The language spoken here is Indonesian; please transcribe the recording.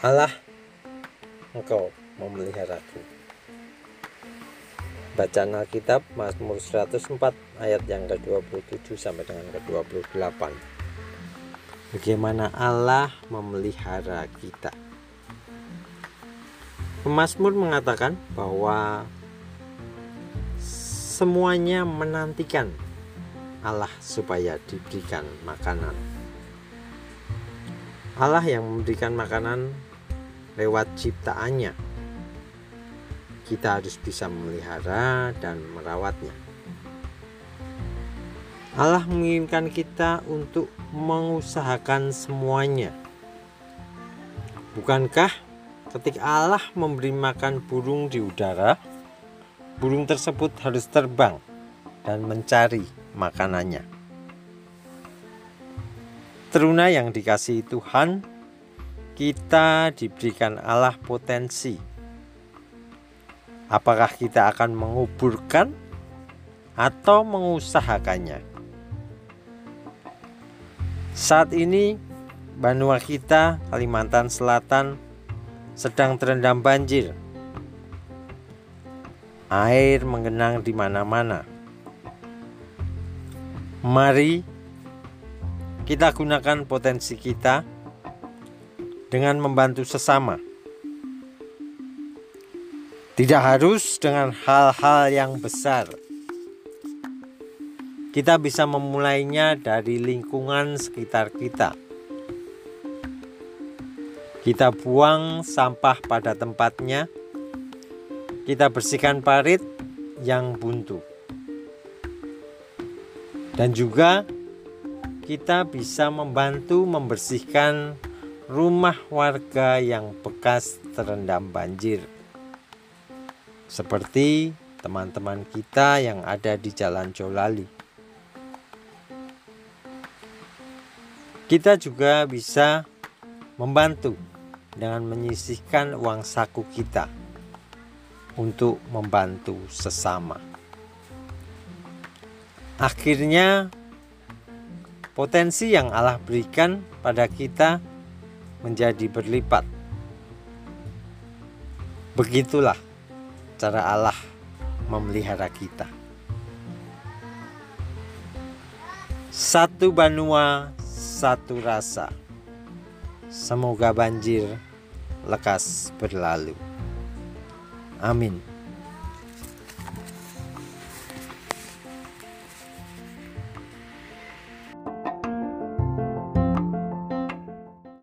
Allah, Engkau memeliharaku. Bacaan Alkitab Mazmur 104 ayat yang ke-27 sampai dengan ke-28. Bagaimana Allah memelihara kita. Pemazmur mengatakan bahwa semuanya menantikan Allah supaya diberikan makanan. Allah yang memberikan makanan lewat ciptaannya. Kita harus bisa memelihara dan merawatnya. Allah menginginkan kita untuk mengusahakan semuanya. Bukankah ketika Allah memberi makan burung di udara, burung tersebut harus terbang dan mencari makanannya. Teruna yang dikasihi Tuhan kita diberikan Allah potensi. Apakah kita akan menguburkan atau mengusahakannya? Saat ini, Banua kita, Kalimantan Selatan, sedang terendam banjir. Air menggenang di mana-mana. Mari kita gunakan potensi kita dengan membantu sesama. Tidak harus dengan hal-hal yang besar. Kita bisa memulainya dari lingkungan sekitar kita. Kita buang sampah pada tempatnya. Kita bersihkan parit yang buntu. Dan juga kita bisa membantu membersihkan rumah warga yang bekas terendam banjir. Seperti teman-teman kita yang ada di Jalan Jolali. Kita juga bisa membantu dengan menyisihkan uang saku kita untuk membantu sesama. Akhirnya, potensi yang Allah berikan pada kita menjadi berlipat. Begitulah cara Allah memelihara kita. Satu banua, satu rasa. Semoga banjir lekas berlalu. Amin.